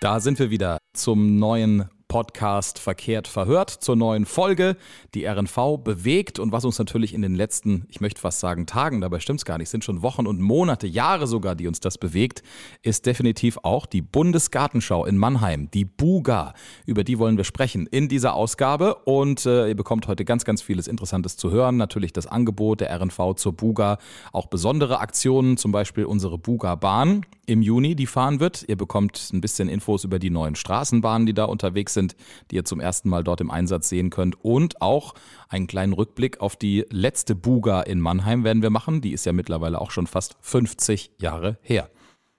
Da sind wir wieder zum neuen Podcast Verkehrt verhört zur neuen Folge, die RNV bewegt und was uns natürlich in den letzten, ich möchte fast sagen Tagen, dabei stimmt es gar nicht, sind schon Wochen und Monate, Jahre sogar, die uns das bewegt, ist definitiv auch die Bundesgartenschau in Mannheim, die Buga. Über die wollen wir sprechen in dieser Ausgabe und äh, ihr bekommt heute ganz, ganz vieles Interessantes zu hören. Natürlich das Angebot der RNV zur Buga, auch besondere Aktionen, zum Beispiel unsere Buga Bahn im Juni, die fahren wird. Ihr bekommt ein bisschen Infos über die neuen Straßenbahnen, die da unterwegs sind, die ihr zum ersten Mal dort im Einsatz sehen könnt. Und auch einen kleinen Rückblick auf die letzte Buga in Mannheim werden wir machen. Die ist ja mittlerweile auch schon fast 50 Jahre her.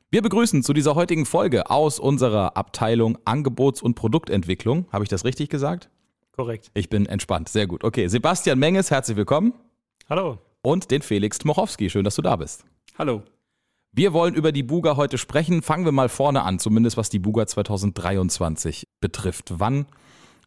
Wir begrüßen zu dieser heutigen Folge aus unserer Abteilung Angebots- und Produktentwicklung. Habe ich das richtig gesagt? Korrekt. Ich bin entspannt. Sehr gut. Okay, Sebastian Menges, herzlich willkommen. Hallo. Und den Felix Tmochowski. Schön, dass du da bist. Hallo. Wir wollen über die Buga heute sprechen. Fangen wir mal vorne an, zumindest was die Buga 2023 betrifft. Wann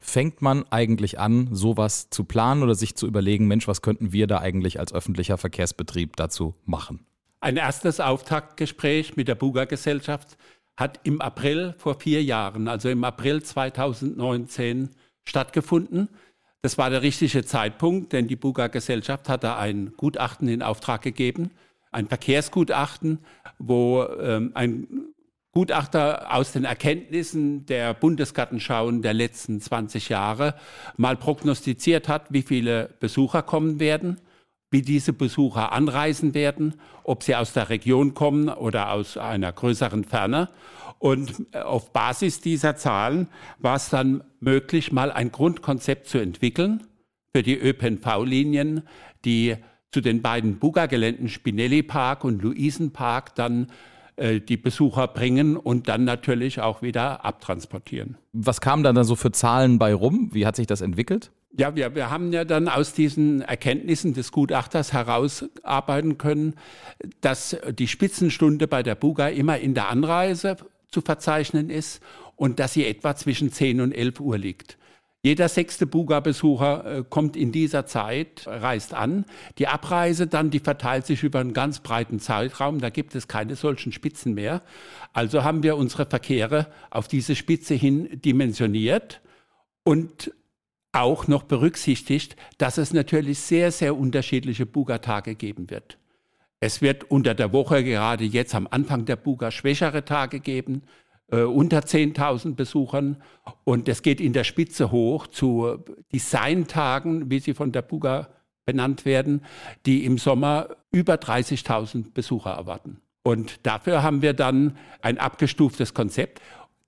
fängt man eigentlich an, sowas zu planen oder sich zu überlegen, Mensch, was könnten wir da eigentlich als öffentlicher Verkehrsbetrieb dazu machen? Ein erstes Auftaktgespräch mit der Buga-Gesellschaft hat im April vor vier Jahren, also im April 2019, stattgefunden. Das war der richtige Zeitpunkt, denn die Buga-Gesellschaft hatte ein Gutachten in Auftrag gegeben ein Verkehrsgutachten, wo ähm, ein Gutachter aus den Erkenntnissen der Bundesgartenschauen der letzten 20 Jahre mal prognostiziert hat, wie viele Besucher kommen werden, wie diese Besucher anreisen werden, ob sie aus der Region kommen oder aus einer größeren Ferne. Und äh, auf Basis dieser Zahlen war es dann möglich, mal ein Grundkonzept zu entwickeln für die ÖPNV-Linien, die zu den beiden Buga-Geländen Spinelli Park und Luisenpark dann äh, die Besucher bringen und dann natürlich auch wieder abtransportieren. Was kamen dann da so für Zahlen bei rum? Wie hat sich das entwickelt? Ja, wir, wir haben ja dann aus diesen Erkenntnissen des Gutachters herausarbeiten können, dass die Spitzenstunde bei der Buga immer in der Anreise zu verzeichnen ist und dass sie etwa zwischen 10 und 11 Uhr liegt. Jeder sechste Buga-Besucher äh, kommt in dieser Zeit, reist an. Die Abreise dann, die verteilt sich über einen ganz breiten Zeitraum. Da gibt es keine solchen Spitzen mehr. Also haben wir unsere Verkehre auf diese Spitze hin dimensioniert und auch noch berücksichtigt, dass es natürlich sehr, sehr unterschiedliche Buga-Tage geben wird. Es wird unter der Woche gerade jetzt am Anfang der Buga schwächere Tage geben äh, unter 10.000 Besuchern. Und es geht in der Spitze hoch zu Designtagen, wie sie von der Buga benannt werden, die im Sommer über 30.000 Besucher erwarten. Und dafür haben wir dann ein abgestuftes Konzept,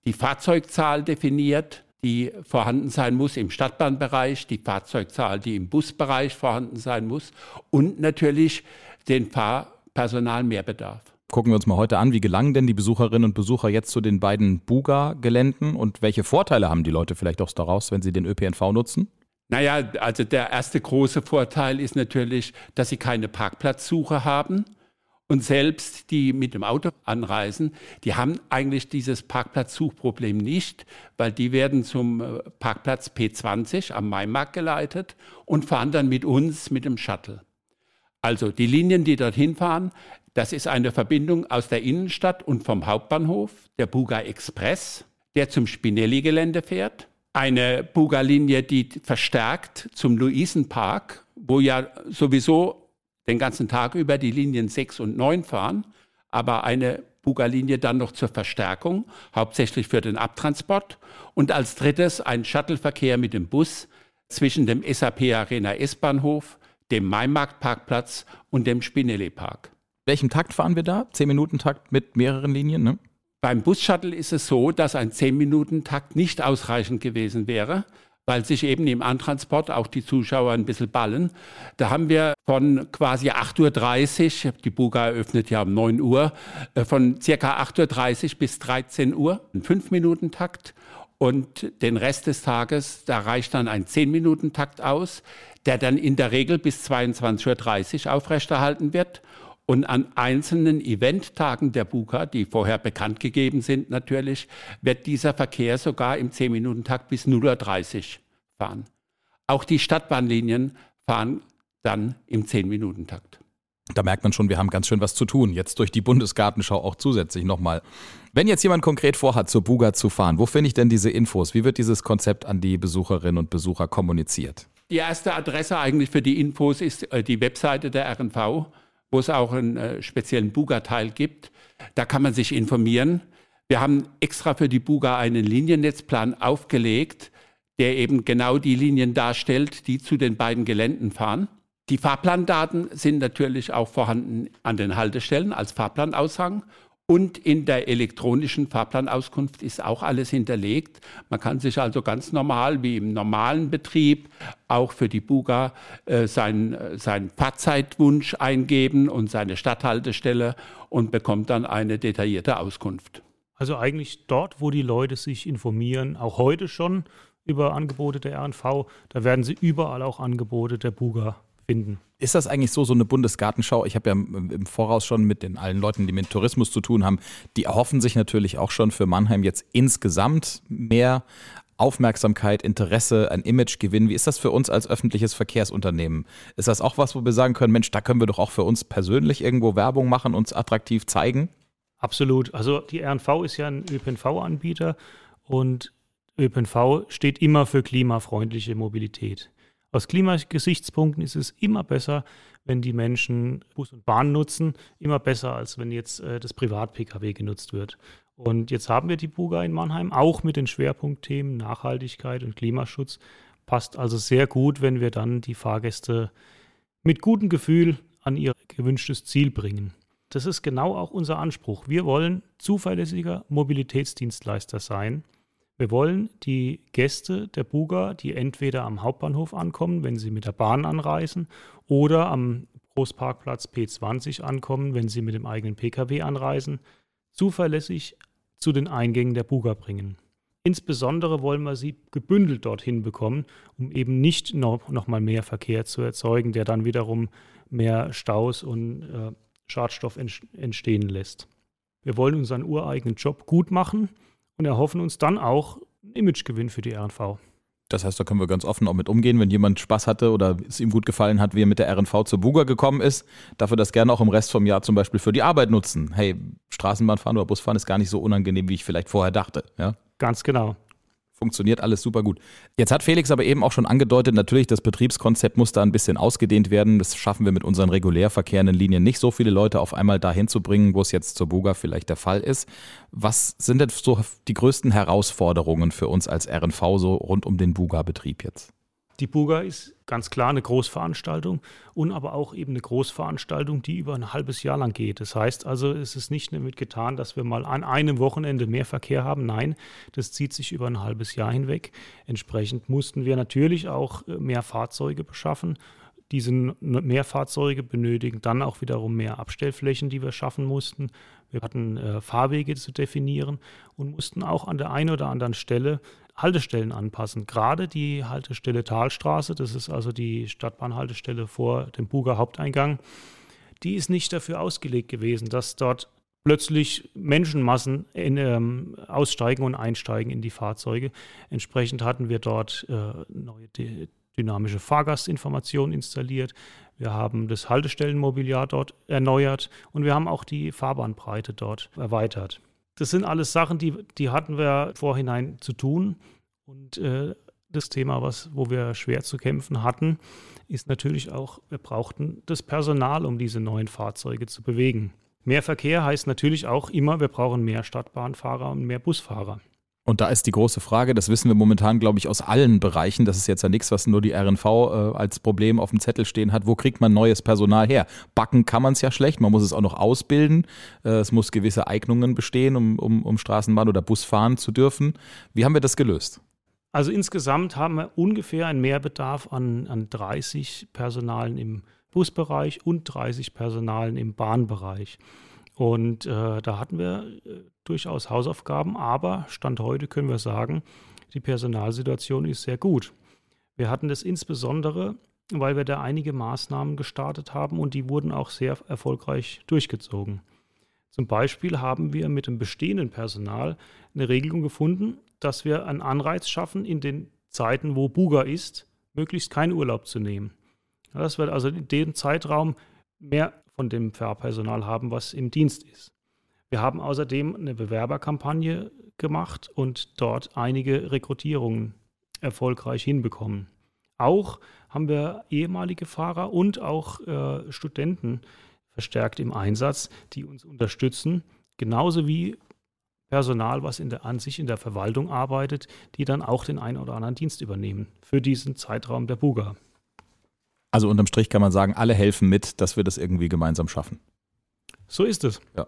die Fahrzeugzahl definiert, die vorhanden sein muss im Stadtbahnbereich, die Fahrzeugzahl, die im Busbereich vorhanden sein muss und natürlich den Fahrpersonalmehrbedarf. Gucken wir uns mal heute an, wie gelangen denn die Besucherinnen und Besucher jetzt zu den beiden Buga-Geländen und welche Vorteile haben die Leute vielleicht auch daraus, wenn sie den ÖPNV nutzen? Naja, also der erste große Vorteil ist natürlich, dass sie keine Parkplatzsuche haben. Und selbst die mit dem Auto anreisen, die haben eigentlich dieses Parkplatzsuchproblem nicht, weil die werden zum äh, Parkplatz P20 am Maimarkt geleitet und fahren dann mit uns mit dem Shuttle. Also die Linien, die dorthin fahren, das ist eine Verbindung aus der Innenstadt und vom Hauptbahnhof, der Buga Express, der zum Spinelli-Gelände fährt. Eine Buga-Linie, die verstärkt zum Luisenpark, wo ja sowieso den ganzen Tag über die Linien 6 und 9 fahren, aber eine Buga-Linie dann noch zur Verstärkung, hauptsächlich für den Abtransport. Und als drittes ein Shuttleverkehr mit dem Bus zwischen dem SAP Arena S-Bahnhof, dem Maimarktparkplatz und dem Spinelli-Park welchem Takt fahren wir da? Zehn Minuten Takt mit mehreren Linien, ne? Beim Bus-Shuttle ist es so, dass ein 10-Minuten-Takt nicht ausreichend gewesen wäre, weil sich eben im Antransport auch die Zuschauer ein bisschen ballen. Da haben wir von quasi 8.30 Uhr, die Buga eröffnet ja um 9 Uhr, äh, von circa 8.30 Uhr bis 13 Uhr einen 5-Minuten-Takt und den Rest des Tages, da reicht dann ein 10-Minuten-Takt aus, der dann in der Regel bis 22.30 Uhr aufrechterhalten wird. Und an einzelnen Eventtagen der Buka, die vorher bekannt gegeben sind natürlich, wird dieser Verkehr sogar im 10-Minuten-Takt bis 0.30 Uhr fahren. Auch die Stadtbahnlinien fahren dann im 10-Minuten-Takt. Da merkt man schon, wir haben ganz schön was zu tun. Jetzt durch die Bundesgartenschau auch zusätzlich nochmal. Wenn jetzt jemand konkret vorhat, zur Buga zu fahren, wo finde ich denn diese Infos? Wie wird dieses Konzept an die Besucherinnen und Besucher kommuniziert? Die erste Adresse eigentlich für die Infos ist äh, die Webseite der RNV, wo es auch einen äh, speziellen Buga-Teil gibt. Da kann man sich informieren. Wir haben extra für die Buga einen Liniennetzplan aufgelegt, der eben genau die Linien darstellt, die zu den beiden Geländen fahren. Die Fahrplandaten sind natürlich auch vorhanden an den Haltestellen als Fahrplanaushang. Und in der elektronischen Fahrplanauskunft ist auch alles hinterlegt. Man kann sich also ganz normal wie im normalen Betrieb auch für die Buga äh, seinen, seinen Fahrzeitwunsch eingeben und seine Stadthaltestelle und bekommt dann eine detaillierte Auskunft. Also eigentlich dort, wo die Leute sich informieren, auch heute schon über Angebote der RNV, da werden sie überall auch Angebote der Buga finden. Ist das eigentlich so, so eine Bundesgartenschau? Ich habe ja im Voraus schon mit den allen Leuten, die mit Tourismus zu tun haben, die erhoffen sich natürlich auch schon für Mannheim jetzt insgesamt mehr Aufmerksamkeit, Interesse, ein Imagegewinn. Wie ist das für uns als öffentliches Verkehrsunternehmen? Ist das auch was, wo wir sagen können, Mensch, da können wir doch auch für uns persönlich irgendwo Werbung machen, uns attraktiv zeigen? Absolut. Also die RNV ist ja ein ÖPNV-Anbieter und ÖPNV steht immer für klimafreundliche Mobilität. Aus Klimagesichtspunkten ist es immer besser, wenn die Menschen Bus und Bahn nutzen, immer besser, als wenn jetzt äh, das Privat-Pkw genutzt wird. Und jetzt haben wir die Buga in Mannheim, auch mit den Schwerpunktthemen Nachhaltigkeit und Klimaschutz. Passt also sehr gut, wenn wir dann die Fahrgäste mit gutem Gefühl an ihr gewünschtes Ziel bringen. Das ist genau auch unser Anspruch. Wir wollen zuverlässiger Mobilitätsdienstleister sein wir wollen die Gäste der Buga, die entweder am Hauptbahnhof ankommen, wenn sie mit der Bahn anreisen, oder am Großparkplatz P20 ankommen, wenn sie mit dem eigenen Pkw anreisen, zuverlässig zu den Eingängen der Buga bringen. Insbesondere wollen wir sie gebündelt dorthin bekommen, um eben nicht noch, noch mal mehr Verkehr zu erzeugen, der dann wiederum mehr Staus und äh, Schadstoff entstehen lässt. Wir wollen unseren ureigenen Job gut machen und erhoffen uns dann auch einen Imagegewinn für die RNV. Das heißt, da können wir ganz offen auch mit umgehen, wenn jemand Spaß hatte oder es ihm gut gefallen hat, wie er mit der RNV zur Buga gekommen ist, darf er das gerne auch im Rest vom Jahr zum Beispiel für die Arbeit nutzen. Hey, Straßenbahn fahren oder Busfahren ist gar nicht so unangenehm, wie ich vielleicht vorher dachte. Ja? Ganz genau funktioniert alles super gut. Jetzt hat Felix aber eben auch schon angedeutet, natürlich, das Betriebskonzept muss da ein bisschen ausgedehnt werden. Das schaffen wir mit unseren regulär verkehrenden Linien nicht, so viele Leute auf einmal dahin zu bringen, wo es jetzt zur Buga vielleicht der Fall ist. Was sind denn so die größten Herausforderungen für uns als RNV so rund um den Buga-Betrieb jetzt? Die Buga ist ganz klar eine Großveranstaltung und aber auch eben eine Großveranstaltung, die über ein halbes Jahr lang geht. Das heißt also, es ist nicht damit getan, dass wir mal an einem Wochenende mehr Verkehr haben. Nein, das zieht sich über ein halbes Jahr hinweg. Entsprechend mussten wir natürlich auch äh, mehr Fahrzeuge beschaffen. Diese mehr Fahrzeuge benötigen dann auch wiederum mehr Abstellflächen, die wir schaffen mussten. Wir hatten äh, Fahrwege zu definieren und mussten auch an der einen oder anderen Stelle Haltestellen anpassen. Gerade die Haltestelle Talstraße, das ist also die Stadtbahnhaltestelle vor dem Buger Haupteingang, die ist nicht dafür ausgelegt gewesen, dass dort plötzlich Menschenmassen in, ähm, aussteigen und einsteigen in die Fahrzeuge. Entsprechend hatten wir dort äh, neue dynamische Fahrgastinformationen installiert. Wir haben das Haltestellenmobiliar dort erneuert und wir haben auch die Fahrbahnbreite dort erweitert. Das sind alles Sachen, die, die hatten wir vorhinein zu tun. Und äh, das Thema, was, wo wir schwer zu kämpfen hatten, ist natürlich auch, wir brauchten das Personal, um diese neuen Fahrzeuge zu bewegen. Mehr Verkehr heißt natürlich auch immer, wir brauchen mehr Stadtbahnfahrer und mehr Busfahrer. Und da ist die große Frage, das wissen wir momentan, glaube ich, aus allen Bereichen. Das ist jetzt ja nichts, was nur die RNV äh, als Problem auf dem Zettel stehen hat. Wo kriegt man neues Personal her? Backen kann man es ja schlecht, man muss es auch noch ausbilden. Äh, es muss gewisse Eignungen bestehen, um, um, um Straßenbahn oder Bus fahren zu dürfen. Wie haben wir das gelöst? Also insgesamt haben wir ungefähr einen Mehrbedarf an, an 30 Personalen im Busbereich und 30 Personalen im Bahnbereich. Und äh, da hatten wir äh, durchaus Hausaufgaben, aber Stand heute können wir sagen, die Personalsituation ist sehr gut. Wir hatten das insbesondere, weil wir da einige Maßnahmen gestartet haben und die wurden auch sehr erfolgreich durchgezogen. Zum Beispiel haben wir mit dem bestehenden Personal eine Regelung gefunden, dass wir einen Anreiz schaffen, in den Zeiten, wo Buga ist, möglichst keinen Urlaub zu nehmen. Das wird also in dem Zeitraum mehr von dem Fahrpersonal haben, was im Dienst ist. Wir haben außerdem eine Bewerberkampagne gemacht und dort einige Rekrutierungen erfolgreich hinbekommen. Auch haben wir ehemalige Fahrer und auch äh, Studenten verstärkt im Einsatz, die uns unterstützen, genauso wie Personal, was in der, an sich in der Verwaltung arbeitet, die dann auch den einen oder anderen Dienst übernehmen für diesen Zeitraum der Buga. Also unterm Strich kann man sagen, alle helfen mit, dass wir das irgendwie gemeinsam schaffen. So ist es. Ja.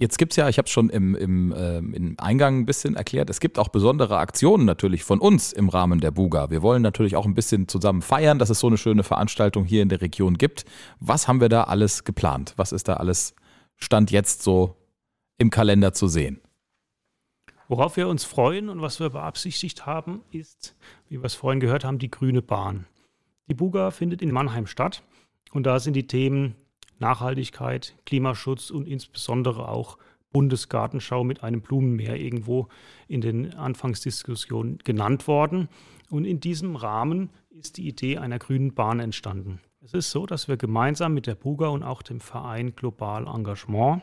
Jetzt gibt es ja, ich habe es schon im, im, äh, im Eingang ein bisschen erklärt, es gibt auch besondere Aktionen natürlich von uns im Rahmen der Buga. Wir wollen natürlich auch ein bisschen zusammen feiern, dass es so eine schöne Veranstaltung hier in der Region gibt. Was haben wir da alles geplant? Was ist da alles Stand jetzt so im Kalender zu sehen? Worauf wir uns freuen und was wir beabsichtigt haben, ist, wie wir es vorhin gehört haben, die grüne Bahn. Die Buga findet in Mannheim statt und da sind die Themen Nachhaltigkeit, Klimaschutz und insbesondere auch Bundesgartenschau mit einem Blumenmeer irgendwo in den Anfangsdiskussionen genannt worden. Und in diesem Rahmen ist die Idee einer grünen Bahn entstanden. Es ist so, dass wir gemeinsam mit der Buga und auch dem Verein Global Engagement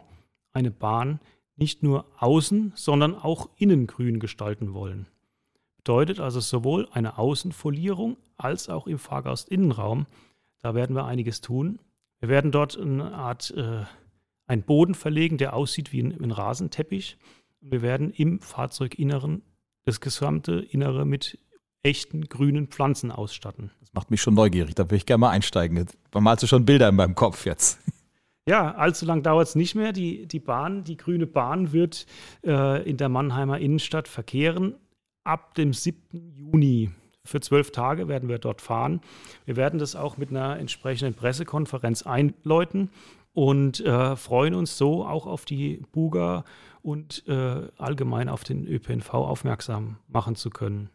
eine Bahn nicht nur außen, sondern auch innen grün gestalten wollen. Bedeutet also sowohl eine Außenfolierung als auch im Fahrgastinnenraum. Da werden wir einiges tun. Wir werden dort eine Art äh, einen Boden verlegen, der aussieht wie ein, ein Rasenteppich. Und wir werden im Fahrzeuginneren das gesamte Innere mit echten grünen Pflanzen ausstatten. Das macht mich schon neugierig, da will ich gerne mal einsteigen. Jetzt malst du schon Bilder in meinem Kopf jetzt. Ja, allzu lang dauert es nicht mehr. Die, die Bahn, die grüne Bahn wird äh, in der Mannheimer Innenstadt verkehren ab dem 7. Juni für zwölf Tage werden wir dort fahren. Wir werden das auch mit einer entsprechenden Pressekonferenz einläuten und äh, freuen uns so auch auf die Buga und äh, allgemein auf den ÖPNV aufmerksam machen zu können.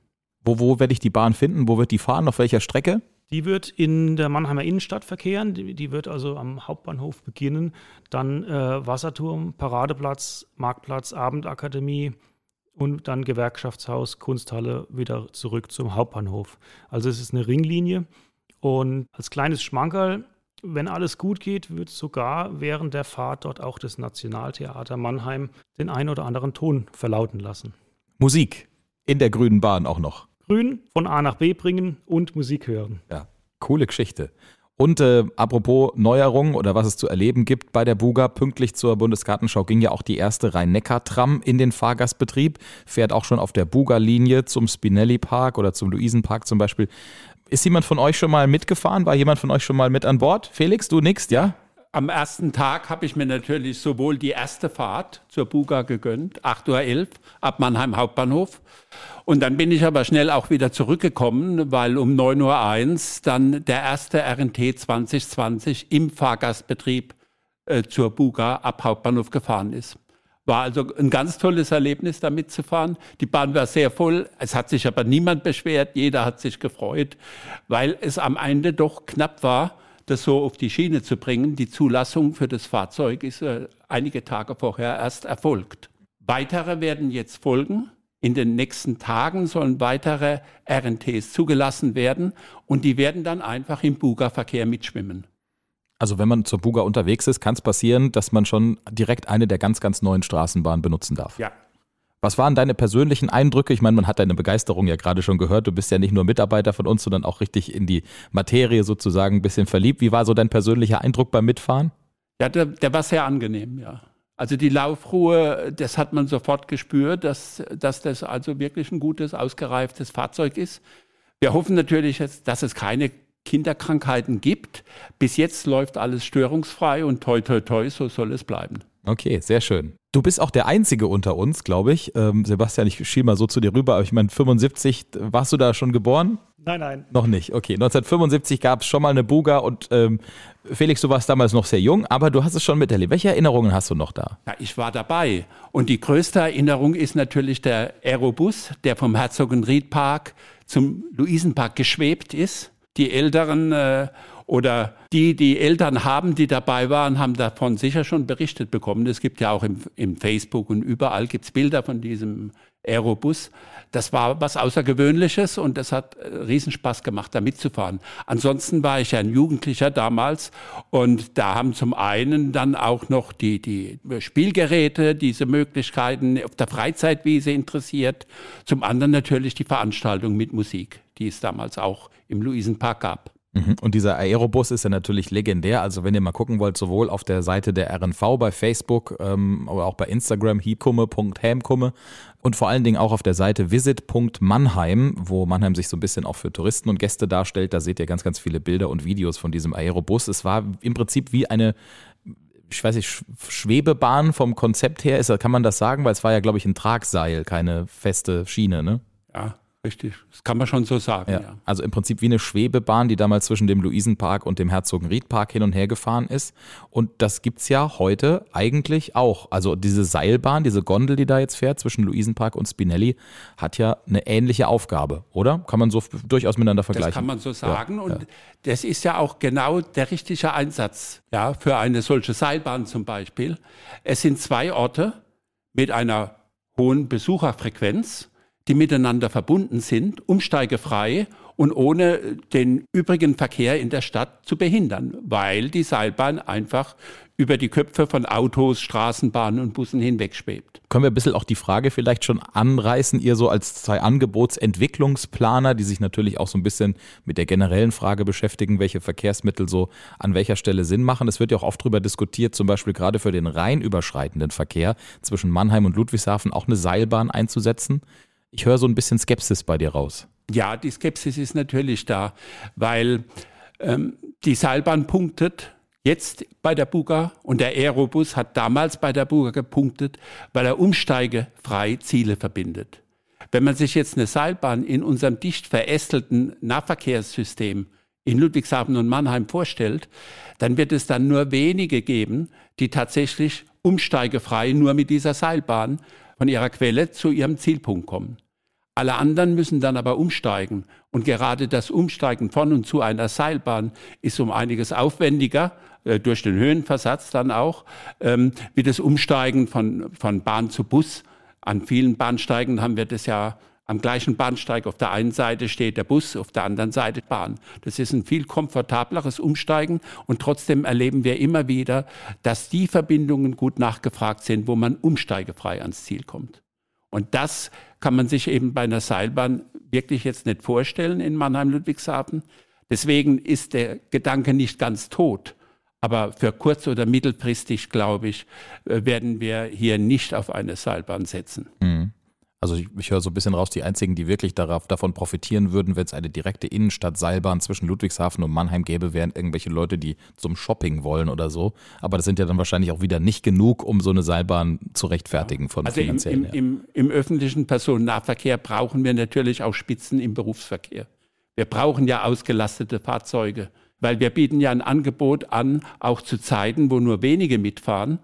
Wo, wo werde ich die Bahn finden? Wo wird die fahren? Auf welcher Strecke? Die wird in der Mannheimer Innenstadt verkehren. Die, die wird also am Hauptbahnhof beginnen. Dann äh, Wasserturm, Paradeplatz, Marktplatz, Abendakademie, und dann Gewerkschaftshaus, Kunsthalle wieder zurück zum Hauptbahnhof. Also es ist eine Ringlinie und als kleines Schmankerl, wenn alles gut geht, wird sogar während der Fahrt dort auch das Nationaltheater Mannheim den ein oder anderen Ton verlauten lassen. Musik in der grünen Bahn auch noch. Grün von A nach B bringen und Musik hören. Ja, coole Geschichte. Und äh, apropos Neuerungen oder was es zu erleben gibt bei der Buga, pünktlich zur Bundesgartenschau ging ja auch die erste Rhein-Neckar-Tram in den Fahrgastbetrieb, fährt auch schon auf der Buga-Linie zum Spinelli-Park oder zum Luisenpark zum Beispiel. Ist jemand von euch schon mal mitgefahren? War jemand von euch schon mal mit an Bord? Felix, du nix, ja? Am ersten Tag habe ich mir natürlich sowohl die erste Fahrt zur Buga gegönnt, 8.11 Uhr ab Mannheim Hauptbahnhof. Und dann bin ich aber schnell auch wieder zurückgekommen, weil um 9.01 Uhr dann der erste RNT 2020 im Fahrgastbetrieb äh, zur Buga ab Hauptbahnhof gefahren ist. War also ein ganz tolles Erlebnis, da mitzufahren. Die Bahn war sehr voll. Es hat sich aber niemand beschwert. Jeder hat sich gefreut, weil es am Ende doch knapp war, das so auf die Schiene zu bringen. Die Zulassung für das Fahrzeug ist äh, einige Tage vorher erst erfolgt. Weitere werden jetzt folgen. In den nächsten Tagen sollen weitere RNTs zugelassen werden und die werden dann einfach im Buga-Verkehr mitschwimmen. Also wenn man zur Buga unterwegs ist, kann es passieren, dass man schon direkt eine der ganz, ganz neuen Straßenbahnen benutzen darf. Ja. Was waren deine persönlichen Eindrücke? Ich meine, man hat deine Begeisterung ja gerade schon gehört. Du bist ja nicht nur Mitarbeiter von uns, sondern auch richtig in die Materie sozusagen ein bisschen verliebt. Wie war so dein persönlicher Eindruck beim Mitfahren? Ja, der, der war sehr angenehm, ja. Also die Laufruhe, das hat man sofort gespürt, dass, dass das also wirklich ein gutes, ausgereiftes Fahrzeug ist. Wir hoffen natürlich, jetzt, dass es keine Kinderkrankheiten gibt. Bis jetzt läuft alles störungsfrei und toi, toi, toi, so soll es bleiben. Okay, sehr schön. Du bist auch der Einzige unter uns, glaube ich. Ähm, Sebastian, ich schiebe mal so zu dir rüber, aber ich meine, 75, warst du da schon geboren? Nein, nein. Noch nicht, okay. 1975 gab es schon mal eine Buga und ähm, Felix, du warst damals noch sehr jung, aber du hast es schon miterlebt. Welche Erinnerungen hast du noch da? Ja, ich war dabei. Und die größte Erinnerung ist natürlich der Aerobus, der vom Herzogenried Park zum Luisenpark geschwebt ist. Die Älteren äh, Oder die, die Eltern haben, die dabei waren, haben davon sicher schon berichtet bekommen. Es gibt ja auch im, im Facebook und überall gibt es Bilder von diesem Aerobus. Das war was Außergewöhnliches und das hat äh, Riesenspaß gemacht, da mitzufahren. Ansonsten war ich ja ein Jugendlicher damals und da haben zum einen dann auch noch die, die Spielgeräte, diese Möglichkeiten auf der Freizeitwiese interessiert. Zum anderen natürlich die Veranstaltung mit Musik, die es damals auch im Luisenpark gab. Mhm. Und dieser Aerobus ist ja natürlich legendär. Also wenn ihr mal gucken wollt, sowohl auf der Seite der RNV bei Facebook, ähm, aber auch bei Instagram, hiebkumme.hämkumme und vor allen Dingen auch auf der Seite visit.mannheim, wo Mannheim sich so ein bisschen auch für Touristen und Gäste darstellt. Da seht ihr ganz, ganz viele Bilder und Videos von diesem Aerobus. Es war im Prinzip wie eine ich weiß nicht, Schwebebahn vom Konzept her, ist, kann man das sagen? Weil es war ja, glaube ich, ein Tragseil, keine feste Schiene, ne? Ja, Richtig, das kann man schon so sagen. Ja. ja. Also im Prinzip wie eine Schwebebahn, die damals zwischen dem Luisenpark und dem Herzogenriedpark hin und her gefahren ist. Und das gibt's ja heute eigentlich auch. Also diese Seilbahn, diese Gondel, die da jetzt fährt zwischen Luisenpark und Spinelli, hat ja eine ähnliche Aufgabe, oder? Kann man so durchaus miteinander vergleichen. Das kann man so sagen. Ja, und das ist ja auch genau der richtige Einsatz ja, für eine solche Seilbahn zum Beispiel. Es sind zwei Orte mit einer hohen Besucherfrequenz die miteinander verbunden sind, umsteigefrei und ohne den übrigen Verkehr in der Stadt zu behindern, weil die Seilbahn einfach über die Köpfe von Autos, Straßenbahnen und Bussen hinweg schwebt. Können wir ein bisschen auch die Frage vielleicht schon anreißen, ihr so als zwei Angebotsentwicklungsplaner, die sich natürlich auch so ein bisschen mit der generellen Frage beschäftigen, welche Verkehrsmittel so an welcher Stelle Sinn machen. Es wird ja auch oft darüber diskutiert, zum Beispiel gerade für den rein überschreitenden Verkehr zwischen Mannheim und Ludwigshafen auch eine Seilbahn einzusetzen. Ich höre so ein bisschen Skepsis bei dir raus. Ja, die Skepsis ist natürlich da, weil ähm, die Seilbahn punktet jetzt bei der Buga und der Aerobus hat damals bei der Buga gepunktet, weil er umsteigefrei Ziele verbindet. Wenn man sich jetzt eine Seilbahn in unserem dicht verästelten Nahverkehrssystem in Ludwigshafen und Mannheim vorstellt, dann wird es dann nur wenige geben, die tatsächlich umsteigefrei nur mit dieser Seilbahn von ihrer Quelle zu ihrem Zielpunkt kommen. Alle anderen müssen dann aber umsteigen. Und gerade das Umsteigen von und zu einer Seilbahn ist um einiges aufwendiger, äh, durch den Höhenversatz dann auch, ähm, wie das Umsteigen von, von Bahn zu Bus. An vielen Bahnsteigen haben wir das ja am gleichen Bahnsteig. Auf der einen Seite steht der Bus, auf der anderen Seite Bahn. Das ist ein viel komfortableres Umsteigen und trotzdem erleben wir immer wieder, dass die Verbindungen gut nachgefragt sind, wo man umsteigefrei ans Ziel kommt. Und das kann man sich eben bei einer Seilbahn wirklich jetzt nicht vorstellen in Mannheim-Ludwigshafen. Deswegen ist der Gedanke nicht ganz tot. Aber für kurz- oder mittelfristig, glaube ich, äh, werden wir hier nicht auf eine Seilbahn setzen. Mhm. Also ich, ich höre so ein bisschen raus, die einzigen, die wirklich darauf, davon profitieren würden, wenn es eine direkte Innenstadt-Seilbahn zwischen Ludwigshafen und Mannheim gäbe, wären irgendwelche Leute, die zum Shopping wollen oder so. Aber das sind ja dann wahrscheinlich auch wieder nicht genug, um so eine Seilbahn zu rechtfertigen von also finanziellen im, im, im, im öffentlichen Personennahverkehr brauchen wir natürlich auch Spitzen im Berufsverkehr. Wir brauchen ja ausgelastete Fahrzeuge, weil wir bieten ja ein Angebot an, auch zu Zeiten, wo nur wenige mitfahren.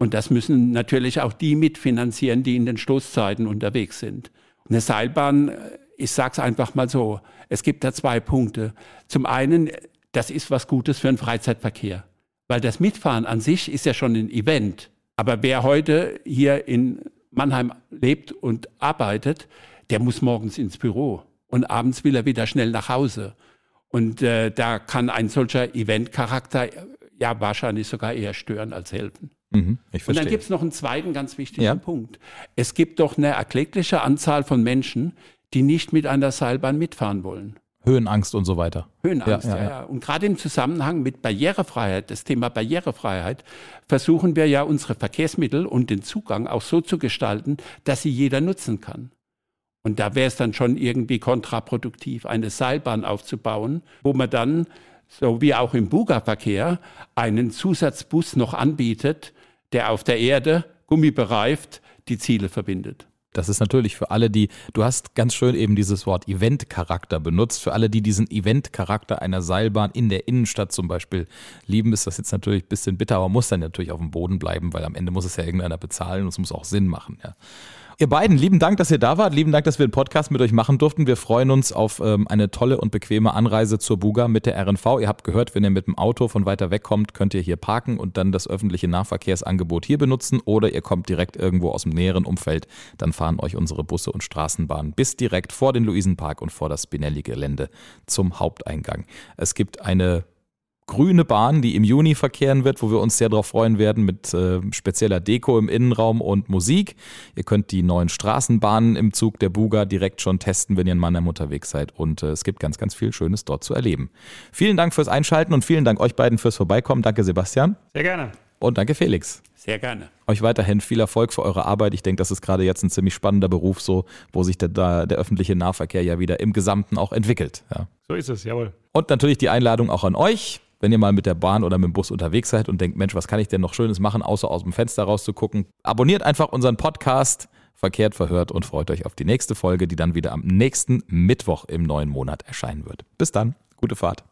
Und das müssen natürlich auch die mitfinanzieren, die in den Stoßzeiten unterwegs sind. Eine Seilbahn, äh, ich sage es einfach mal so, es gibt da zwei Punkte. Zum einen, das ist was Gutes für den Freizeitverkehr, weil das Mitfahren an sich ist ja schon ein Event. Aber wer heute hier in Mannheim lebt und arbeitet, der muss morgens ins Büro und abends will er wieder schnell nach Hause. Und äh, da kann ein solcher Eventcharakter ja wahrscheinlich sogar eher stören als helfen. Mhm, und dann gibt es noch einen zweiten ganz wichtigen ja. Punkt. Es gibt doch eine erkleckliche Anzahl von Menschen, die nicht mit einer Seilbahn mitfahren wollen. Höhenangst und so weiter. Höhenangst, ja, ja, ja. Und gerade im Zusammenhang mit Barrierefreiheit, das Thema Barrierefreiheit, versuchen wir ja unsere Verkehrsmittel und den Zugang auch so zu gestalten, dass sie jeder nutzen kann. Und da wäre es dann schon irgendwie kontraproduktiv, eine Seilbahn aufzubauen, wo man dann, so wie auch im Buga-Verkehr, einen Zusatzbus noch anbietet, der auf der Erde, gummibereift, die Ziele verbindet. Das ist natürlich für alle, die, du hast ganz schön eben dieses Wort Event-Charakter benutzt. Für alle, die diesen Event-Charakter einer Seilbahn in der Innenstadt zum Beispiel lieben, ist das jetzt natürlich ein bisschen bitter, aber muss dann natürlich auf dem Boden bleiben, weil am Ende muss es ja irgendeiner bezahlen und es muss auch Sinn machen. Ja. Ihr beiden, lieben Dank, dass ihr da wart. Lieben Dank, dass wir den Podcast mit euch machen durften. Wir freuen uns auf ähm, eine tolle und bequeme Anreise zur Buga mit der RNV. Ihr habt gehört, wenn ihr mit dem Auto von weiter weg kommt, könnt ihr hier parken und dann das öffentliche Nahverkehrsangebot hier benutzen oder ihr kommt direkt irgendwo aus dem näheren Umfeld. Dann fahren euch unsere Busse und Straßenbahnen bis direkt vor den Luisenpark und vor das Spinelli-Gelände zum Haupteingang. Es gibt eine grüne Bahn, die im Juni verkehren wird, wo wir uns sehr darauf freuen werden mit äh, spezieller Deko im Innenraum und Musik. Ihr könnt die neuen Straßenbahnen im Zug der Buga direkt schon testen, wenn ihr in Mannheim unterwegs seid. Und äh, es gibt ganz, ganz viel Schönes dort zu erleben. Vielen Dank fürs Einschalten und vielen Dank euch beiden fürs Vorbeikommen. Danke, Sebastian. Sehr gerne. Und danke, Felix. Sehr gerne. Euch weiterhin viel Erfolg für eure Arbeit. Ich denke, das ist gerade jetzt ein ziemlich spannender Beruf, so, wo sich der, der öffentliche Nahverkehr ja wieder im Gesamten auch entwickelt. Ja. So ist es, jawohl. Und natürlich die Einladung auch an euch wenn ihr mal mit der Bahn oder mit dem Bus unterwegs seid und denkt, Mensch, was kann ich denn noch Schönes machen, außer aus dem Fenster rauszugucken, abonniert einfach unseren Podcast, verkehrt verhört und freut euch auf die nächste Folge, die dann wieder am nächsten Mittwoch im neuen Monat erscheinen wird. Bis dann, gute Fahrt.